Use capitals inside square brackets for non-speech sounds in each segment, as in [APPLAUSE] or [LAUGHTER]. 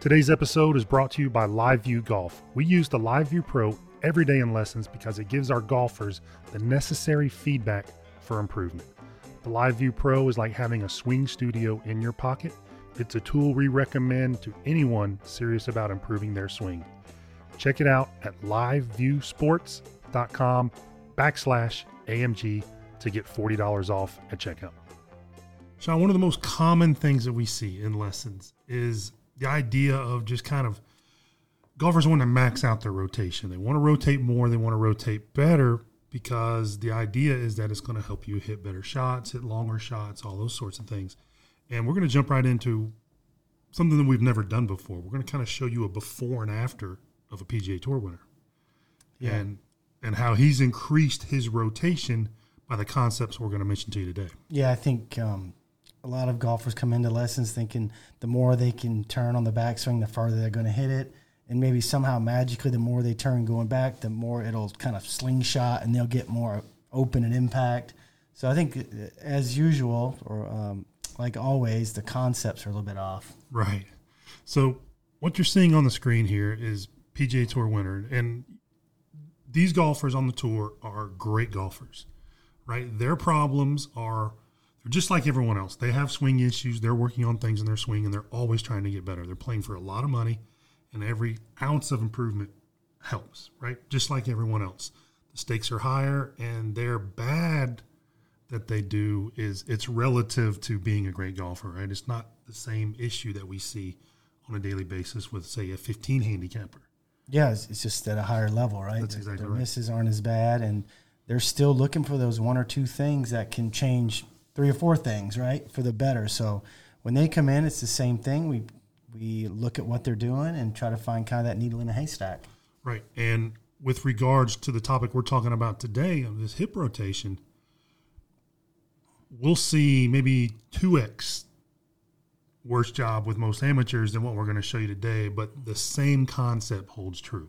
Today's episode is brought to you by LiveView Golf. We use the LiveView Pro every day in lessons because it gives our golfers the necessary feedback for improvement. The LiveView Pro is like having a swing studio in your pocket. It's a tool we recommend to anyone serious about improving their swing. Check it out at liveviewsports.com backslash AMG to get $40 off at checkout. Sean, one of the most common things that we see in lessons is the idea of just kind of golfers want to max out their rotation. They want to rotate more, they want to rotate better because the idea is that it's going to help you hit better shots, hit longer shots, all those sorts of things. And we're going to jump right into something that we've never done before. We're going to kind of show you a before and after of a PGA Tour winner. Yeah. And and how he's increased his rotation by the concepts we're going to mention to you today. Yeah, I think um, a lot of golfers come into lessons thinking the more they can turn on the backswing, the farther they're going to hit it and maybe somehow magically the more they turn going back, the more it'll kind of slingshot and they'll get more open and impact. So I think, uh, as usual, or um, like always, the concepts are a little bit off. Right. So what you're seeing on the screen here is PGA Tour winner, and these golfers on the tour are great golfers, right? Their problems are they're just like everyone else. They have swing issues. They're working on things in their swing, and they're always trying to get better. They're playing for a lot of money and every ounce of improvement helps, right? Just like everyone else. The stakes are higher and they're bad that they do is it's relative to being a great golfer, right? It's not the same issue that we see on a daily basis with, say, a 15 handicapper. Yeah, it's, it's just at a higher level, right? That's exactly Their right. misses aren't as bad, and they're still looking for those one or two things that can change three or four things, right, for the better. So when they come in, it's the same thing. We we look at what they're doing and try to find kind of that needle in a haystack. Right. And with regards to the topic we're talking about today of this hip rotation, we'll see maybe 2x worse job with most amateurs than what we're going to show you today, but the same concept holds true.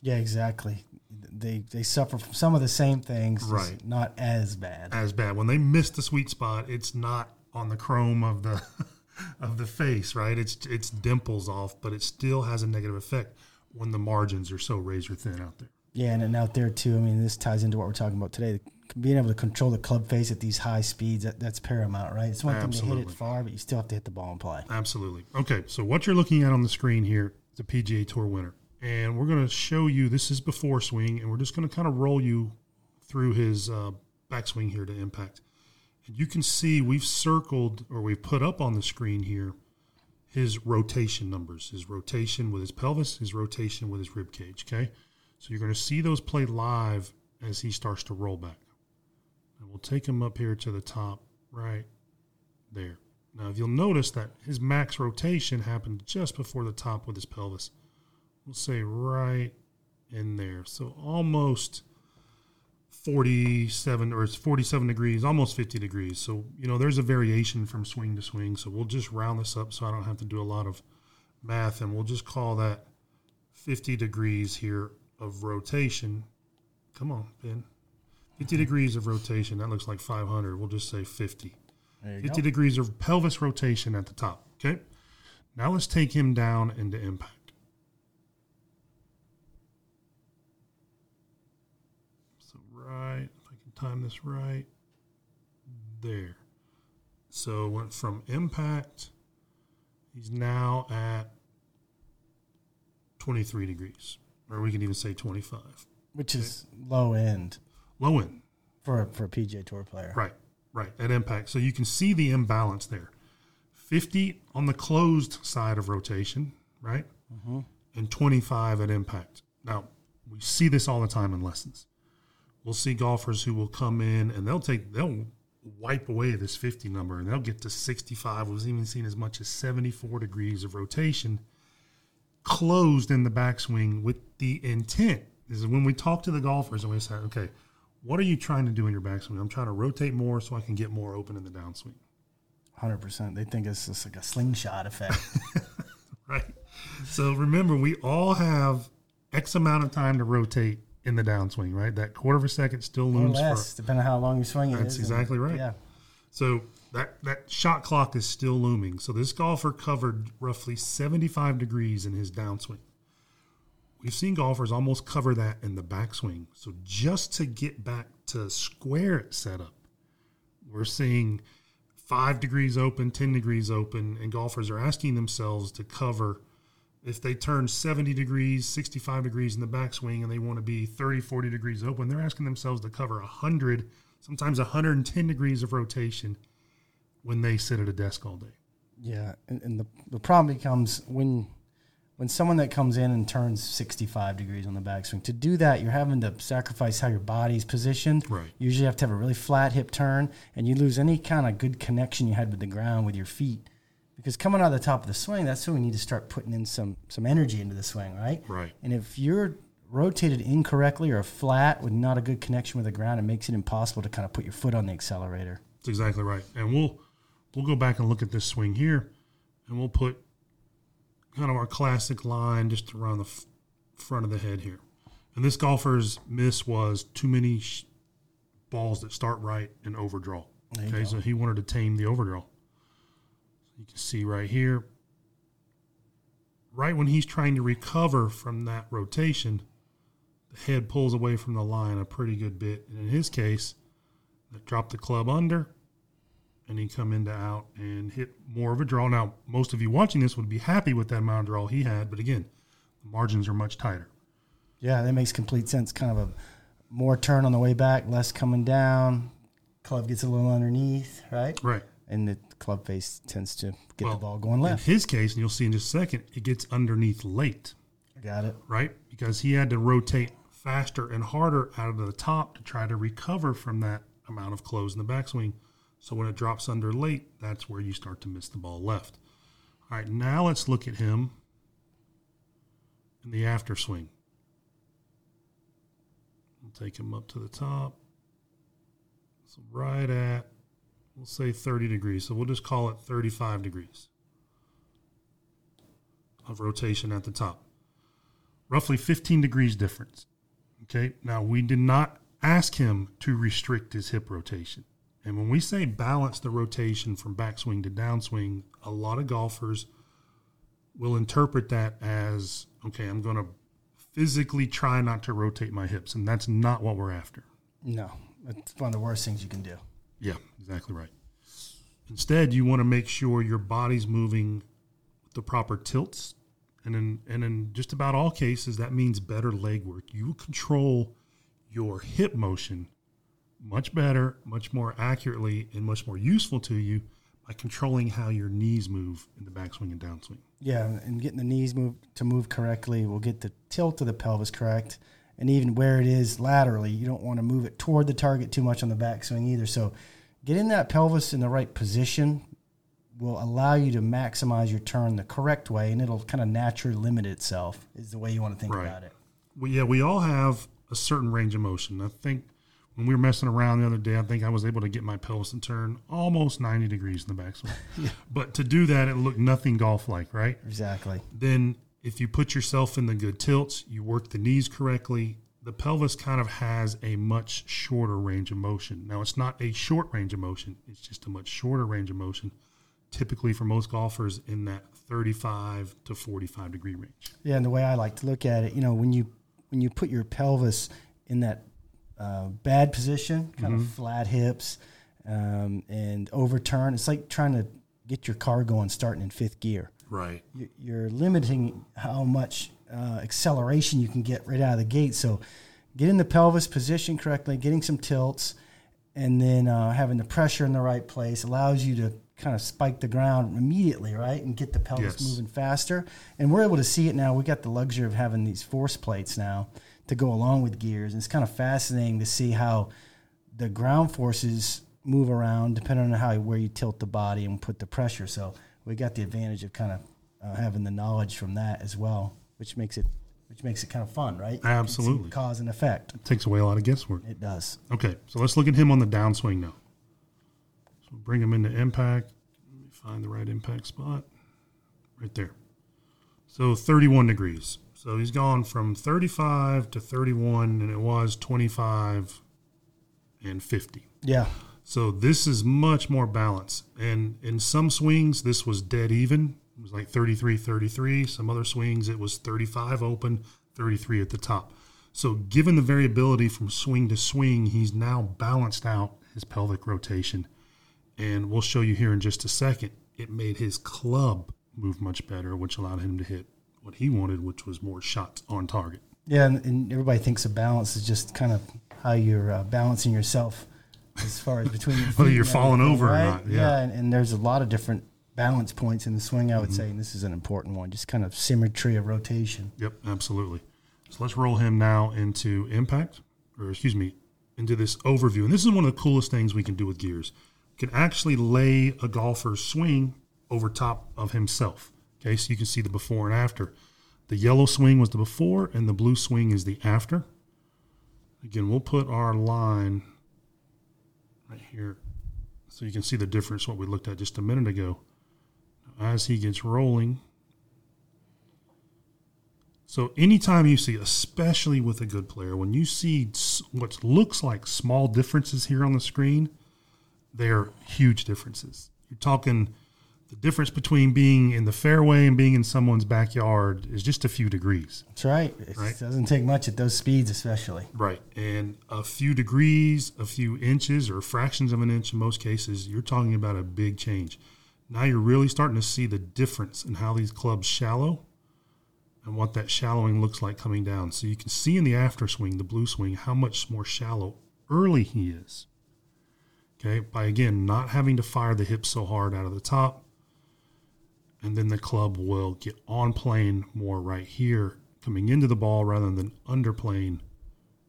Yeah, exactly. They they suffer from some of the same things, right? Not as bad. As bad. When they miss the sweet spot, it's not on the chrome of the [LAUGHS] of the face, right? It's it's dimples off, but it still has a negative effect when the margins are so razor thin out there. Yeah, and, and out there too. I mean, this ties into what we're talking about today. Being able to control the club face at these high speeds, that, that's paramount, right? It's one Absolutely. thing to hit it far, but you still have to hit the ball and play. Absolutely. Okay, so what you're looking at on the screen here is a PGA Tour winner. And we're going to show you this is before swing, and we're just going to kind of roll you through his uh, backswing here to impact. And you can see we've circled or we've put up on the screen here his rotation numbers, his rotation with his pelvis, his rotation with his rib cage. Okay. So you're going to see those play live as he starts to roll back. And we'll take him up here to the top right there. Now, if you'll notice that his max rotation happened just before the top with his pelvis, we'll say right in there. So almost 47 or it's 47 degrees, almost 50 degrees. So, you know, there's a variation from swing to swing. So we'll just round this up so I don't have to do a lot of math and we'll just call that 50 degrees here of rotation. Come on, Ben. 50 degrees of rotation. That looks like 500. We'll just say 50. 50 go. degrees of pelvis rotation at the top. Okay. Now let's take him down into impact. Right. If I can time this right. There. So went from impact. He's now at 23 degrees, or we can even say 25. Which okay. is low end. Low end. For, for a PGA Tour player. Right, right, at impact. So you can see the imbalance there. 50 on the closed side of rotation, right? Mm-hmm. And 25 at impact. Now, we see this all the time in lessons we'll see golfers who will come in and they'll take they'll wipe away this 50 number and they'll get to 65 we've even seen as much as 74 degrees of rotation closed in the backswing with the intent this is when we talk to the golfers and we say okay what are you trying to do in your backswing? I'm trying to rotate more so I can get more open in the downswing. Hundred percent. They think it's just like a slingshot effect. [LAUGHS] right. So remember, we all have X amount of time to rotate in the downswing, right? That quarter of a second still or looms less, for. depending on how long you swing it That's exactly right. Yeah. So that that shot clock is still looming. So this golfer covered roughly 75 degrees in his downswing. We've seen golfers almost cover that in the backswing. So just to get back to square setup, we're seeing five degrees open, 10 degrees open, and golfers are asking themselves to cover if they turn 70 degrees, 65 degrees in the backswing and they want to be 30, 40 degrees open, they're asking themselves to cover 100, sometimes 110 degrees of rotation when they sit at a desk all day. Yeah, and, and the the problem becomes when when someone that comes in and turns 65 degrees on the backswing. To do that, you're having to sacrifice how your body's positioned. Right. You usually have to have a really flat hip turn, and you lose any kind of good connection you had with the ground with your feet. Because coming out of the top of the swing, that's when we need to start putting in some some energy into the swing, right? Right. And if you're rotated incorrectly or flat with not a good connection with the ground, it makes it impossible to kind of put your foot on the accelerator. That's exactly right. And we'll we'll go back and look at this swing here, and we'll put kind of our classic line just around the f- front of the head here. And this golfer's miss was too many sh- balls that start right and overdraw. Okay, go. so he wanted to tame the overdraw. You can see right here, right when he's trying to recover from that rotation, the head pulls away from the line a pretty good bit. And in his case, that dropped the club under and he come into out and hit more of a draw. Now, most of you watching this would be happy with that amount of draw he had, but again, the margins are much tighter. Yeah, that makes complete sense. Kind of a more turn on the way back, less coming down. Club gets a little underneath, right? Right. And the club face tends to get Well, the ball going left. In his case, and you'll see in just a second, it gets underneath late, Got it. right? Because he had to rotate faster and harder out of the top to try to recover from that amount of close in the backswing. So when it drops under late, that's where you start to miss the ball left. All right, now let's look at him in the after swing. We'll take him up to the top. So right at, we'll say 30 degrees. So we'll just call it 35 degrees of rotation at the top. Roughly 15 degrees difference. Okay. Now we did not ask him to restrict his hip rotation. And when we say balance the rotation from backswing to downswing, a lot of golfers will interpret that as okay, I'm going to physically try not to rotate my hips. And that's not what we're after. No, it's one of the worst things you can do. Yeah, exactly right. Instead, you want to make sure your body's moving with the proper tilts. And in, and in just about all cases, that means better leg work. You control your hip motion much better, much more accurately, and much more useful to you by controlling how your knees move in the backswing and downswing. Yeah, and getting the knees move to move correctly will get the tilt of the pelvis correct, and even where it is laterally, you don't want to move it toward the target too much on the backswing either. So, getting that pelvis in the right position will allow you to maximize your turn the correct way, and it'll kind of naturally limit itself. Is the way you want to think Right. about it. Well, yeah, we all have a certain range of motion. I think when we were messing around the other day, I think I was able to get my pelvis to turn almost 90 degrees in the backswing. [LAUGHS] But to do that, it looked nothing golf like, right? Exactly. Then if you put yourself in the good tilts, you work the knees correctly, the pelvis kind of has a much shorter range of motion. Now, it's not a short range of motion, it's just a much shorter range of motion, typically for most golfers in that 35 to 45 degree range. Yeah, and the way I like to look at it, you know, when you when you put your pelvis in that uh, bad position, kind of flat hips, um, and overturn, it's like trying to get your car going starting in fifth gear. Right. You- You're limiting how much uh, acceleration you can get right out of the gate. So, getting the pelvis positioned correctly, getting some tilts, and then uh, having the pressure in the right place allows you to kind of spike the ground immediately, right, and get the pelvis Yes. moving faster. And we're able to see it now. We got the luxury of having these force plates now to go along with gears. And it's kind of fascinating to see how the ground forces move around depending on how where you tilt the body and put the pressure. So we got the advantage of kind of uh, having the knowledge from that as well, which makes it which makes it kind of fun, right? Absolutely. cause and effect. Takes away a lot of guesswork. It does. Okay, so let's look at him on the downswing now. So bring him into impact. Let me find the right impact spot. Right there. So 31 degrees. So he's gone from 35 to 31, and it was 25 and 50. Yeah. So this is much more balanced. And in some swings, this was dead even. It was like 33 33. Some other swings, it was 35 open, 33 at the top. So, given the variability from swing to swing, he's now balanced out his pelvic rotation. And we'll show you here in just a second. It made his club move much better, which allowed him to hit what he wanted, which was more shots on target. Yeah, and, and everybody thinks of balance is just kind of how you're uh, balancing yourself as far as between your [LAUGHS] Whether you're falling over or not, yeah. and, and there's a lot of different balance points in the swing. I would Mm-hmm. say, and this is an important one. Just kind of symmetry of rotation. Yep, absolutely. So let's roll him now into impact, or excuse me, into this overview. And this is one of the coolest things we can do with gears. You can actually lay a golfer's swing over top of himself. Okay, so you can see the before and after. The yellow swing was the before, and the blue swing is the after. Again, we'll put our line right here so you can see the difference what we looked at just a minute ago. As he gets rolling, so anytime you see, especially with a good player, when you see what looks like small differences here on the screen, they are huge differences. You're talking the difference between being in the fairway and being in someone's backyard is just a few degrees. That's right. It Right. doesn't take much at those speeds, especially. Right. And a few degrees, a few inches, or fractions of an inch in most cases, you're talking about a big change. Now you're really starting to see the difference in how these clubs shallow and what that shallowing looks like coming down. So you can see in the after swing, the blue swing, how much more shallow early he is. Okay. By again, not having to fire the hips so hard out of the top. And then the club will get on plane more right here, coming into the ball rather than under plane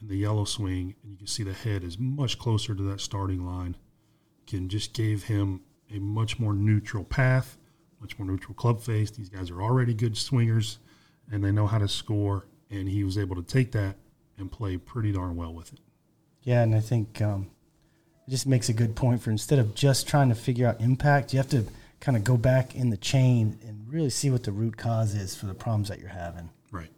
in the yellow swing, and you can see the head is much closer to that starting line. Again, just gave him a much more neutral path, much more neutral club face. These guys are already good swingers, and they know how to score, and he was able to take that and play pretty darn well with it. Yeah, and I think um, it just makes a good point for instead of just trying to figure out impact, you have to kind of go back in the chain and really see what the root cause is for the problems that you're having. Right.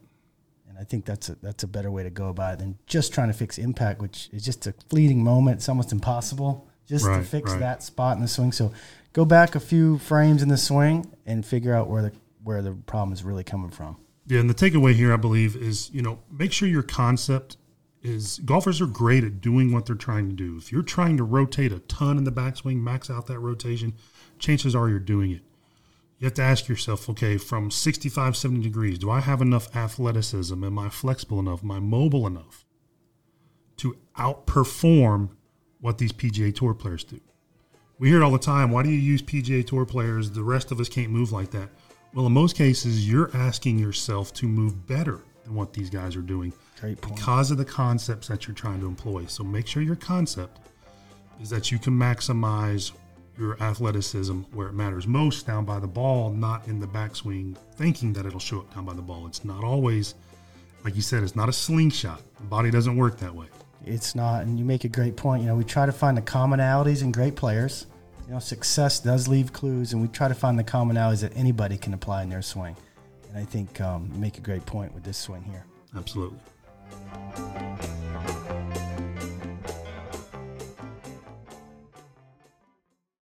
And I think that's a that's a better way to go about it than just trying to fix impact, which is just a fleeting moment. It's almost impossible just to fix right. that spot in the swing. So go back a few frames in the swing and figure out where the where the problem is really coming from. Yeah, and the takeaway here, I believe, is you know make sure your concept is golfers are great at doing what they're trying to do. If you're trying to rotate a ton in the backswing, max out that rotation, chances are you're doing it. You have to ask yourself, okay, from 65, 70 degrees, do I have enough athleticism? Am I flexible enough? Am I mobile enough to outperform what these PGA Tour players do? We hear it all the time. Why do you use PGA Tour players? The rest of us can't move like that. Well, in most cases, you're asking yourself to move better than what these guys are doing because of the concepts that you're trying to employ. So make sure your concept is that you can maximize your athleticism where it matters most down by the ball, not in the backswing, thinking that it'll show up down by the ball. It's not always, like you said, it's not a slingshot. The body doesn't work that way. It's not, and you make a great point. You know, we try to find the commonalities in great players. You know, success does leave clues, and we try to find the commonalities that anybody can apply in their swing. And I think um, you make a great point with this swing here. Absolutely.